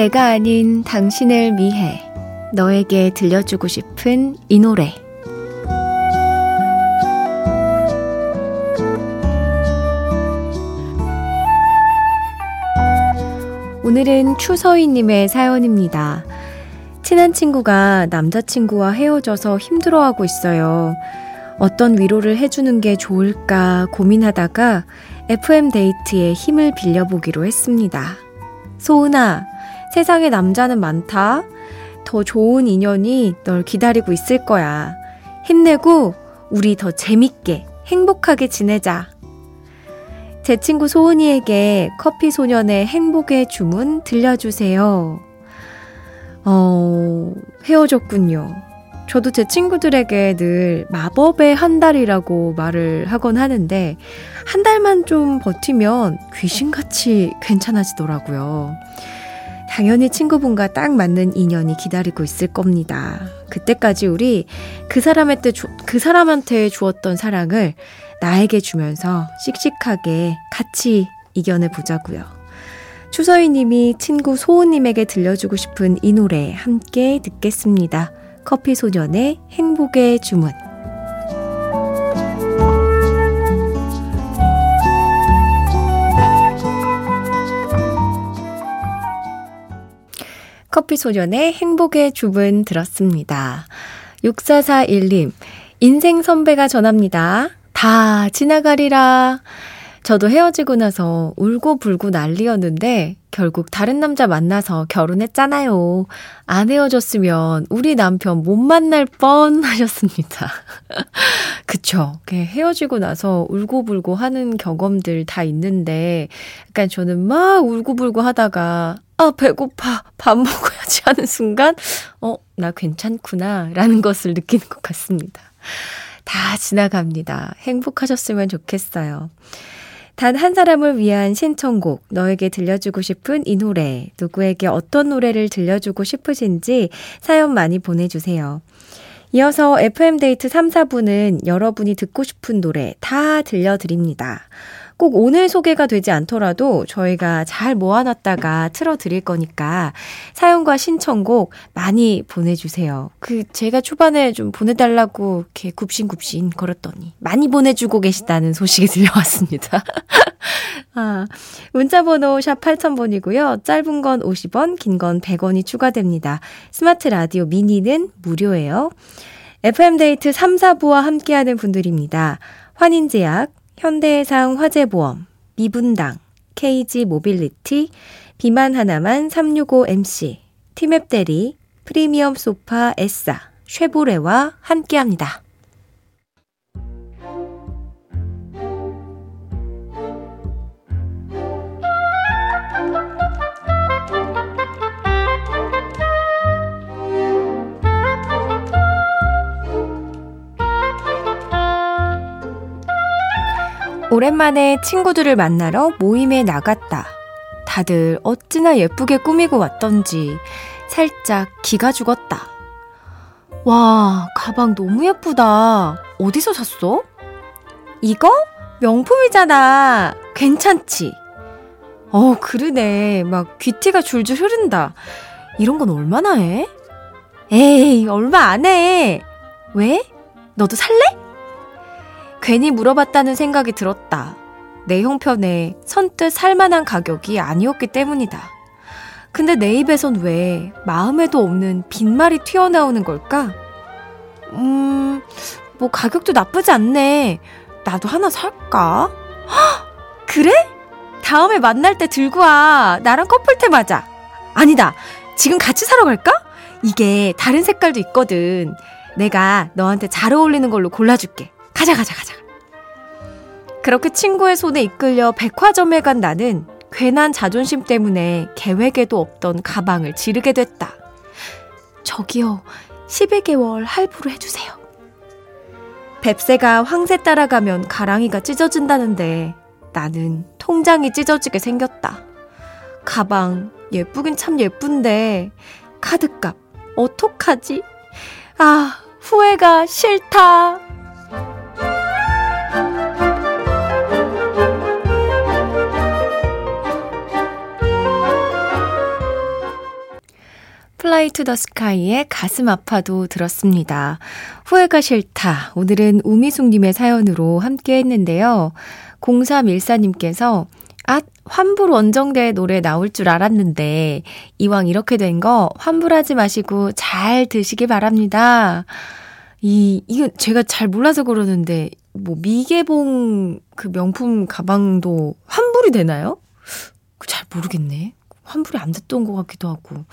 내가 아닌 당신을 위해 너에게 들려주고 싶은 이 노래. 오늘은 추서희님의 사연입니다. 친한 친구가 남자친구와 헤어져서 힘들어하고 있어요. 어떤 위로를 해주는 게 좋을까 고민하다가 FM데이트의 힘을 빌려보기로 했습니다. 소은아, 세상에 남자는 많다. 더 좋은 인연이 널 기다리고 있을 거야. 힘내고 우리 더 재밌게 행복하게 지내자. 제 친구 소은이에게 커피 소년의 행복의 주문 들려주세요. 어, 헤어졌군요. 저도 제 친구들에게 늘 마법의 한 달이라고 말을 하곤 하는데, 한 달만 좀 버티면 귀신같이 괜찮아지더라고요. 당연히 친구분과 딱 맞는 인연이 기다리고 있을 겁니다. 그때까지 우리 그 사람한테, 주, 그 사람한테 주었던 사랑을 나에게 주면서 씩씩하게 같이 이겨내 보자고요. 추서희 님이 친구 소우님에게 들려주고 싶은 이 노래 함께 듣겠습니다. 커피 소년의 행복의 주문. 커피 소년의 행복의 주문 들었습니다. 6441님, 인생 선배가 전합니다. 다 지나가리라. 저도 헤어지고 나서 울고 불고 난리였는데 결국 다른 남자 만나서 결혼했잖아요. 안 헤어졌으면 우리 남편 못 만날 뻔 하셨습니다. 그쵸. 헤어지고 나서 울고불고 하는 경험들 다 있는데 약간 저는 막 울고불고 하다가 아, 배고파. 밥 먹어야지 하는 순간 어, 나 괜찮구나. 라는 것을 느끼는 것 같습니다. 다 지나갑니다. 행복하셨으면 좋겠어요. 단 한 사람을 위한 신청곡, 너에게 들려주고 싶은 이 노래, 누구에게 어떤 노래를 들려주고 싶으신지 사연 많이 보내주세요. 이어서 FM데이트 3, 4부는 여러분이 듣고 싶은 노래 다 들려드립니다. 꼭 오늘 소개가 되지 않더라도 저희가 잘 모아놨다가 틀어드릴 거니까 사연과 신청곡 많이 보내주세요. 그 제가 초반에 좀 보내달라고 이렇게 굽신굽신 걸었더니 많이 보내주고 계시다는 소식이 들려왔습니다. 아, 문자번호 샵 8000번이고요. 짧은 건 50원, 긴 건 100원이 추가됩니다. 스마트 라디오 미니는 무료예요. FM데이트 3, 4부와 함께하는 분들입니다. 환인제약, 현대해상 화재보험, 미분당, KG 모빌리티, 비만 하나만 365MC, 티맵 대리, 프리미엄 소파 에싸, 쉐보레와 함께합니다. 오랜만에 친구들을 만나러 모임에 나갔다. 다들 어찌나 예쁘게 꾸미고 왔던지 살짝 기가 죽었다. 와, 가방 너무 예쁘다. 어디서 샀어? 이거? 명품이잖아. 괜찮지? 어, 그러네. 막 귀티가 줄줄 흐른다. 이런 건 얼마나 해? 에이, 얼마 안 해. 왜? 너도 살래? 괜히 물어봤다는 생각이 들었다. 내 형편에 선뜻 살만한 가격이 아니었기 때문이다. 근데 내 입에선 왜 마음에도 없는 빈말이 튀어나오는 걸까? 음, 뭐 가격도 나쁘지 않네. 나도 하나 살까? 헉, 그래? 다음에 만날 때 들고 와. 나랑 커플템 하자. 아니다. 지금 같이 사러 갈까? 이게 다른 색깔도 있거든. 내가 너한테 잘 어울리는 걸로 골라줄게. 가자, 가자, 가자. 그렇게 친구의 손에 이끌려 백화점에 간 나는 괜한 자존심 때문에 계획에도 없던 가방을 지르게 됐다. 저기요, 12개월 할부로 해주세요. 뱁새가 황새 따라가면 가랑이가 찢어진다는데 나는 통장이 찢어지게 생겼다. 가방 예쁘긴 참 예쁜데 카드값 어떡하지? 아, 후회가 싫다. Fly to the Sky의 가슴 아파도 들었습니다. 후회가 싫다. 오늘은 우미숙님의 사연으로 함께 했는데요. 0314님께서 아, 환불 원정대 노래 나올 줄 알았는데, 이왕 이렇게 된 거 환불하지 마시고 잘 드시기 바랍니다. 이, 이거 제가 잘 몰라서 그러는데, 뭐, 미개봉 그 명품 가방도 환불이 되나요? 잘 모르겠네. 환불이 안 됐던 것 같기도 하고.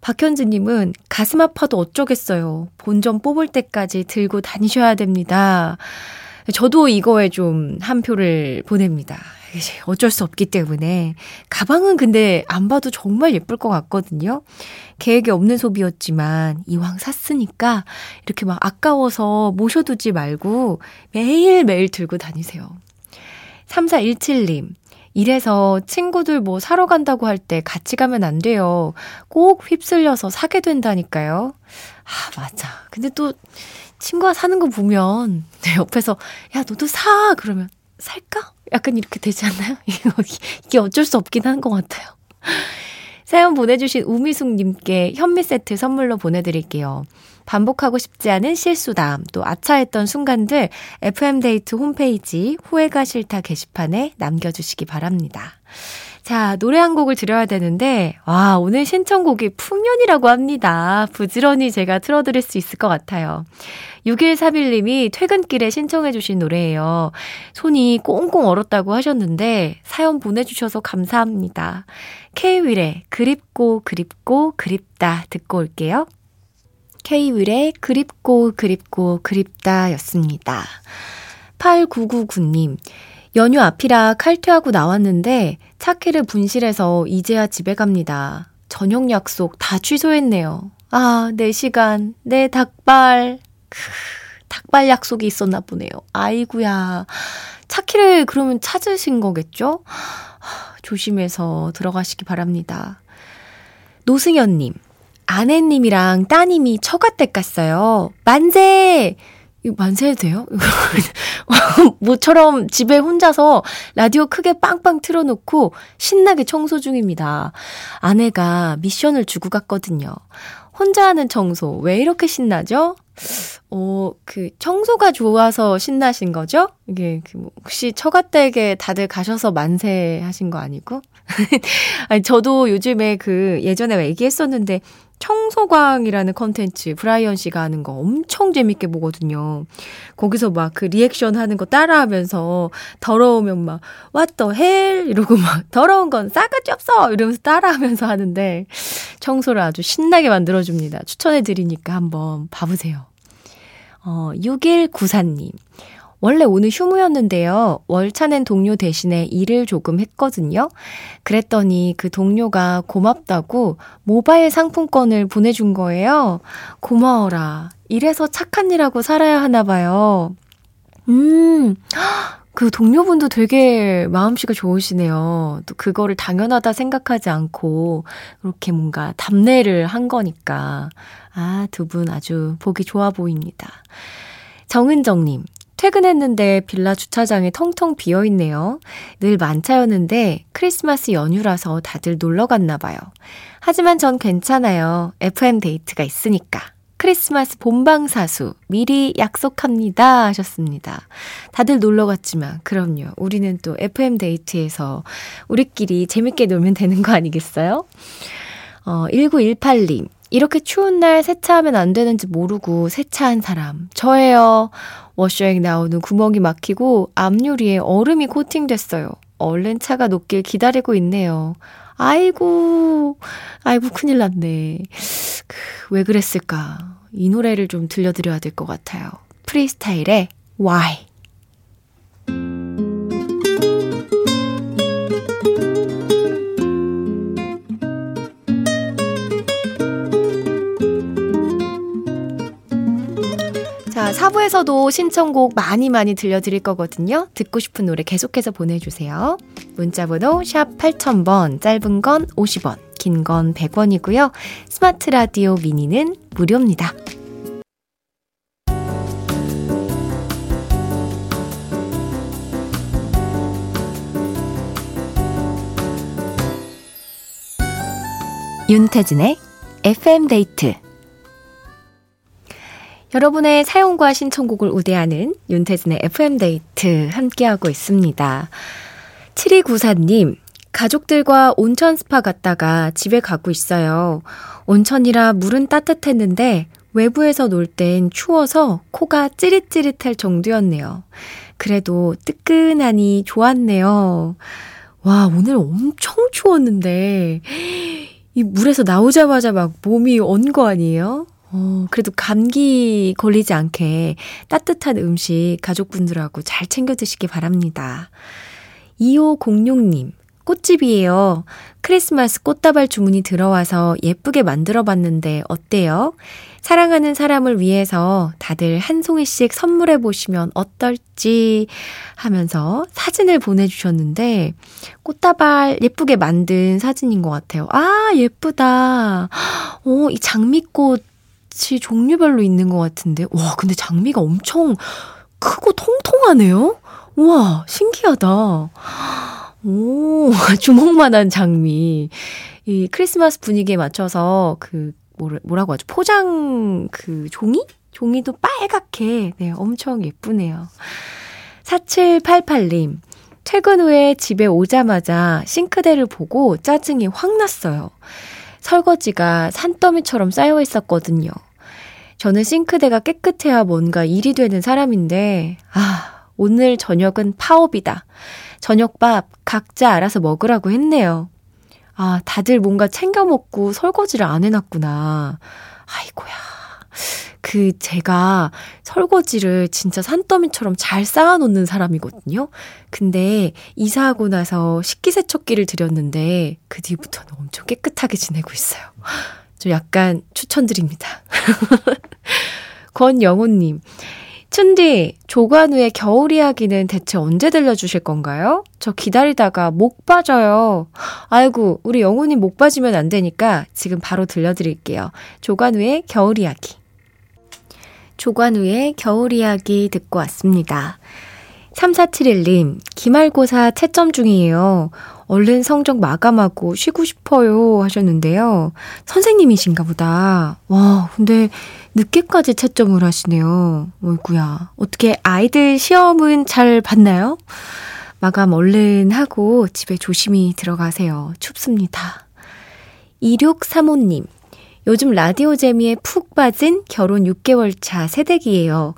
박현주님은 가슴 아파도 어쩌겠어요. 본전 뽑을 때까지 들고 다니셔야 됩니다. 저도 이거에 좀 한 표를 보냅니다. 어쩔 수 없기 때문에. 가방은 근데 안 봐도 정말 예쁠 것 같거든요. 계획에 없는 소비였지만 이왕 샀으니까 이렇게 막 아까워서 모셔두지 말고 매일매일 들고 다니세요. 3417님. 이래서 친구들 뭐 사러 간다고 할 때 같이 가면 안 돼요. 꼭 휩쓸려서 사게 된다니까요. 아, 맞아. 근데 또 친구가 사는 거 보면 내 옆에서 야, 너도 사! 그러면 살까? 약간 이렇게 되지 않나요? 이게 어쩔 수 없긴 한 것 같아요. 사연 보내주신 우미숙님께 현미 세트 선물로 보내드릴게요. 반복하고 싶지 않은 실수담, 또 아차했던 순간들 FM데이트 홈페이지 후회가 싫다 게시판에 남겨주시기 바랍니다. 자, 노래 한 곡을 들어야 되는데, 와, 오늘 신청곡이 풍년이라고 합니다. 부지런히 제가 틀어드릴 수 있을 것 같아요. 6131님이 퇴근길에 신청해주신 노래예요. 손이 꽁꽁 얼었다고 하셨는데, 사연 보내주셔서 감사합니다. K-윌의 그립고 그립고 그립다 듣고 올게요. K-윌의 그립고 그립고 그립다 였습니다. 8999님, 연휴 앞이라 칼퇴하고 나왔는데 차키를 분실해서 이제야 집에 갑니다. 저녁 약속 다 취소했네요. 아, 4시간, 내 닭발. 크, 닭발 약속이 있었나 보네요. 아이구야. 차키를 그러면 찾으신 거겠죠? 조심해서 들어가시기 바랍니다. 노승현님, 아내님이랑 따님이 처가댁 갔어요. 만세! 이거 만세 해도 돼요? 모처럼 집에 혼자서 라디오 크게 빵빵 틀어놓고 신나게 청소 중입니다. 아내가 미션을 주고 갔거든요. 혼자 하는 청소, 왜 이렇게 신나죠? 어, 그, 청소가 좋아서 신나신 거죠? 이게, 그 뭐, 혹시 처가댁에 다들 가셔서 만세 하신 거 아니고? 아니, 저도 요즘에 그, 예전에 얘기했었는데, 청소광이라는 컨텐츠 브라이언 씨가 하는 거 엄청 재밌게 보거든요. 거기서 막 그 리액션 하는 거 따라하면서 더러우면 막 what the hell 이러고 막 더러운 건 싸가지 없어 이러면서 따라하면서 하는데 청소를 아주 신나게 만들어 줍니다. 추천해 드리니까 한번 봐보세요. 어 6194님. 원래 오늘 휴무였는데요. 월차 낸 동료 대신에 일을 조금 했거든요. 그랬더니 그 동료가 고맙다고 모바일 상품권을 보내준 거예요. 고마워라. 이래서 착한 일하고 살아야 하나 봐요. 음, 그 동료분도 되게 마음씨가 좋으시네요. 또 그거를 당연하다 생각하지 않고, 그렇게 뭔가 답례를 한 거니까. 아, 두 분 아주 보기 좋아 보입니다. 정은정님, 퇴근했는데 빌라 주차장이 텅텅 비어 있네요. 늘 만차였는데 크리스마스 연휴라서 다들 놀러 갔나 봐요. 하지만 전 괜찮아요. FM 데이트가 있으니까. 크리스마스 본방사수 미리 약속합니다 하셨습니다. 다들 놀러 갔지만 그럼요. 우리는 또 FM 데이트에서 우리끼리 재밌게 놀면 되는 거 아니겠어요? 어, 1918님. 이렇게 추운 날 세차하면 안 되는지 모르고 세차한 사람. 저예요. 워셔액 나오는 구멍이 막히고 앞유리에 얼음이 코팅됐어요. 얼른 차가 녹길 기다리고 있네요. 아이고, 아이고, 큰일 났네. 그, 왜 그랬을까? 이 노래를 좀 들려드려야 될 것 같아요. 프리스타일의 Why. 자, 4부에서도 신청곡 많이 많이 들려드릴 거거든요. 듣고 싶은 노래 계속해서 보내주세요. 문자번호 샵 8000번, 짧은 건 50원, 긴 건 100원이고요. 스마트 라디오 미니는 무료입니다. 윤태진의 FM데이트 여러분의 사용과 신청곡을 우대하는 윤태진의 FM데이트 함께하고 있습니다. 7294님, 가족들과 온천 스파 갔다가 집에 가고 있어요. 온천이라 물은 따뜻했는데 외부에서 놀 땐 추워서 코가 찌릿찌릿할 정도였네요. 그래도 뜨끈하니 좋았네요. 와, 오늘 엄청 추웠는데, 이 물에서 나오자마자 막 몸이 언거 아니에요? 어, 그래도 감기 걸리지 않게 따뜻한 음식 가족분들하고 잘 챙겨 드시기 바랍니다. 2506님, 꽃집이에요. 크리스마스 꽃다발 주문이 들어와서 예쁘게 만들어 봤는데 어때요? 사랑하는 사람을 위해서 다들 한 송이씩 선물해 보시면 어떨지 하면서 사진을 보내주셨는데 꽃다발 예쁘게 만든 사진인 것 같아요. 아, 예쁘다. 오, 이 장미꽃 이 종류별로 있는 것 같은데. 와, 근데 장미가 엄청 크고 통통하네요? 우와, 신기하다. 오, 주먹만한 장미. 이 크리스마스 분위기에 맞춰서 그, 뭐라고 하죠? 포장 그 종이? 종이도 빨갛게, 네, 엄청 예쁘네요. 4788님. 퇴근 후에 집에 오자마자 싱크대를 보고 짜증이 확 났어요. 설거지가 산더미처럼 쌓여 있었거든요. 저는 싱크대가 깨끗해야 뭔가 일이 되는 사람인데, 아, 오늘 저녁은 파업이다. 저녁밥 각자 알아서 먹으라고 했네요. 아, 다들 뭔가 챙겨 먹고 설거지를 안 해놨구나. 아이고야. 그, 제가 설거지를 진짜 산더미처럼 잘 쌓아놓는 사람이거든요. 근데 이사하고 나서 식기세척기를 들였는데 그 뒤부터는 엄청 깨끗하게 지내고 있어요. 좀 약간 추천드립니다. 권영호님, 춘디, 조관우의 겨울 이야기는 대체 언제 들려주실 건가요? 저 기다리다가 목 빠져요. 아이고, 우리 영호님 목 빠지면 안 되니까 지금 바로 들려드릴게요. 조관우의 겨울 이야기. 조관우의 겨울 이야기 듣고 왔습니다. 3471님, 기말고사 채점 중이에요. 얼른 성적 마감하고 쉬고 싶어요 하셨는데요. 선생님이신가 보다. 와, 근데 늦게까지 채점을 하시네요. 어이구야. 어떻게 아이들 시험은 잘 봤나요? 마감 얼른 하고 집에 조심히 들어가세요. 춥습니다. 2635님. 요즘 라디오 재미에 푹 빠진 결혼 6개월 차 새댁이에요.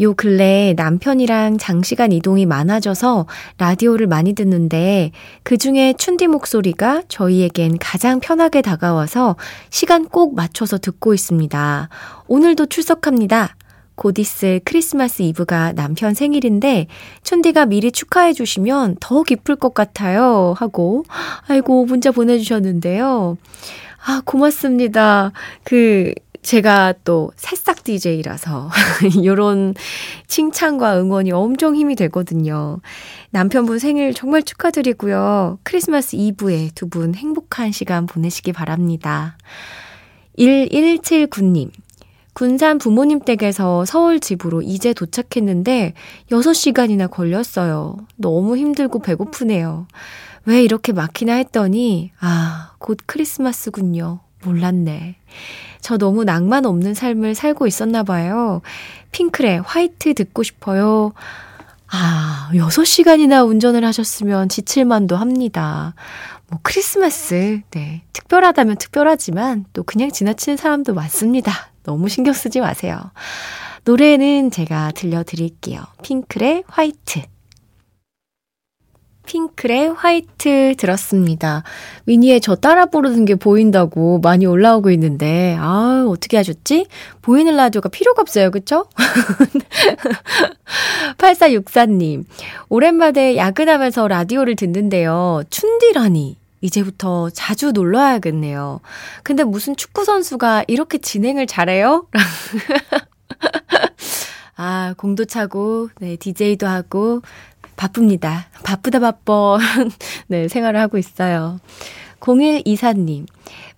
요 근래 남편이랑 장시간 이동이 많아져서 라디오를 많이 듣는데 그 중에 춘디 목소리가 저희에겐 가장 편하게 다가와서 시간 꼭 맞춰서 듣고 있습니다. 오늘도 출석합니다. 곧 있을 크리스마스 이브가 남편 생일인데 춘디가 미리 축하해 주시면 더 기쁠 것 같아요. 하고 아이고 문자 보내주셨는데요. 아 고맙습니다. 그 제가 또 새싹 DJ라서 이런 칭찬과 응원이 엄청 힘이 되거든요. 남편분 생일 정말 축하드리고요. 크리스마스 이브에 두 분 행복한 시간 보내시기 바랍니다. 1179님. 군산 부모님 댁에서 서울 집으로 이제 도착했는데 6시간이나 걸렸어요. 너무 힘들고 배고프네요. 왜 이렇게 막히나 했더니, 아, 곧 크리스마스군요. 몰랐네. 저 너무 낭만 없는 삶을 살고 있었나 봐요. 핑클의 화이트 듣고 싶어요. 아, 6시간이나 운전을 하셨으면 지칠만도 합니다. 뭐, 크리스마스, 네. 특별하다면 특별하지만 또 그냥 지나치는 사람도 많습니다. 너무 신경 쓰지 마세요. 노래는 제가 들려드릴게요. 핑클의 화이트. 핑클의 화이트 들었습니다. 위니의 저 따라 부르는 게 보인다고 많이 올라오고 있는데, 아 어떻게 하셨지? 보이는 라디오가 필요가 없어요, 그쵸? 8464님, 오랜만에 야근하면서 라디오를 듣는데요. 춘디라니. 이제부터 자주 놀러 와야겠네요. 근데 무슨 축구선수가 이렇게 진행을 잘해요? 아, 공도 차고, 네, DJ도 하고, 바쁩니다. 바쁘다 바빠. 네, 생활을 하고 있어요. 0124님,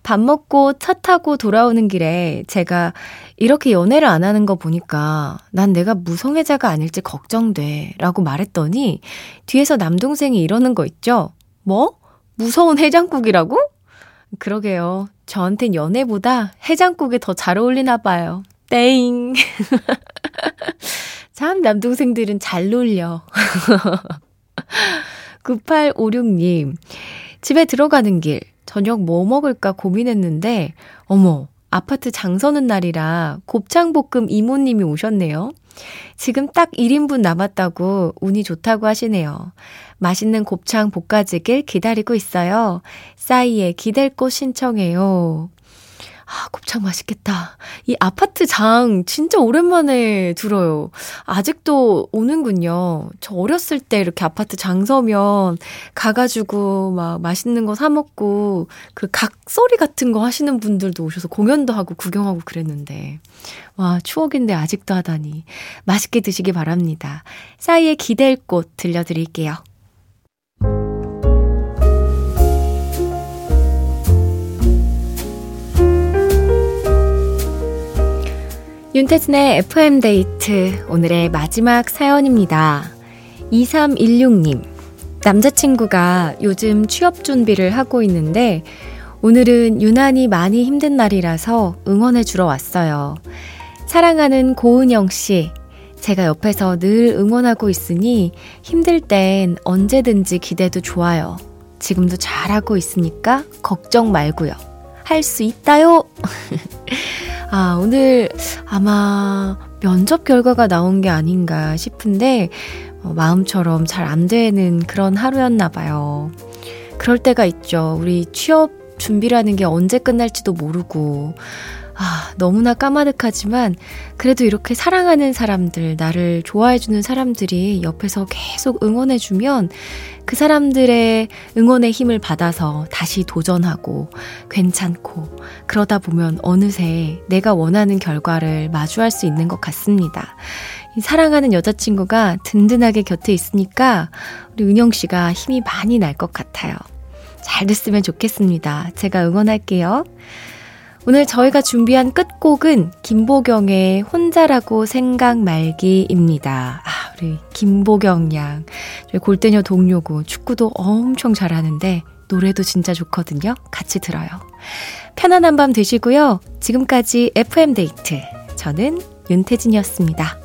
밥 먹고 차 타고 돌아오는 길에 제가 이렇게 연애를 안 하는 거 보니까 난 내가 무성애자가 아닐지 걱정돼. 라고 말했더니 뒤에서 남동생이 이러는 거 있죠? 뭐? 무서운 해장국이라고? 그러게요. 저한텐 연애보다 해장국이 더 잘 어울리나 봐요. 땡. 참, 남동생들은 잘 놀려. 9856님, 집에 들어가는 길, 저녁 뭐 먹을까 고민했는데, 어머, 아파트 장 서는 날이라 곱창볶음 이모님이 오셨네요. 지금 딱 1인분 남았다고 운이 좋다고 하시네요. 맛있는 곱창 볶아지길 기다리고 있어요. 싸이의 기댈 곳 신청해요. 아, 곱창 맛있겠다. 이 아파트 장 진짜 오랜만에 들어요. 아직도 오는군요. 저 어렸을 때 이렇게 아파트 장 서면 가가지고 막 맛있는 거 사먹고 그 각소리 같은 거 하시는 분들도 오셔서 공연도 하고 구경하고 그랬는데. 와, 추억인데 아직도 하다니. 맛있게 드시기 바랍니다. 싸이의 기댈 곳 들려드릴게요. 윤태진의 FM데이트 오늘의 마지막 사연입니다. 2316님. 남자친구가 요즘 취업 준비를 하고 있는데 오늘은 유난히 많이 힘든 날이라서 응원해 주러 왔어요. 사랑하는 고은영 씨. 제가 옆에서 늘 응원하고 있으니 힘들 땐 언제든지 기대도 좋아요. 지금도 잘하고 있으니까 걱정 말고요. 할 수 있다요! 아, 오늘 아마 면접 결과가 나온 게 아닌가 싶은데, 어, 마음처럼 잘 안 되는 그런 하루였나 봐요. 그럴 때가 있죠. 우리 취업 준비라는 게 언제 끝날지도 모르고, 아, 너무나 까마득하지만 그래도 이렇게 사랑하는 사람들, 나를 좋아해주는 사람들이 옆에서 계속 응원해주면 그 사람들의 응원의 힘을 받아서 다시 도전하고 괜찮고 그러다 보면 어느새 내가 원하는 결과를 마주할 수 있는 것 같습니다. 사랑하는 여자친구가 든든하게 곁에 있으니까 우리 은영 씨가 힘이 많이 날 것 같아요. 잘 됐으면 좋겠습니다. 제가 응원할게요. 오늘 저희가 준비한 끝곡은 김보경의 혼자라고 생각 말기입니다. 아, 우리 김보경 양. 저희 골대녀 동료고 축구도 엄청 잘하는데 노래도 진짜 좋거든요. 같이 들어요. 편안한 밤 되시고요. 지금까지 FM데이트. 저는 윤태진이었습니다.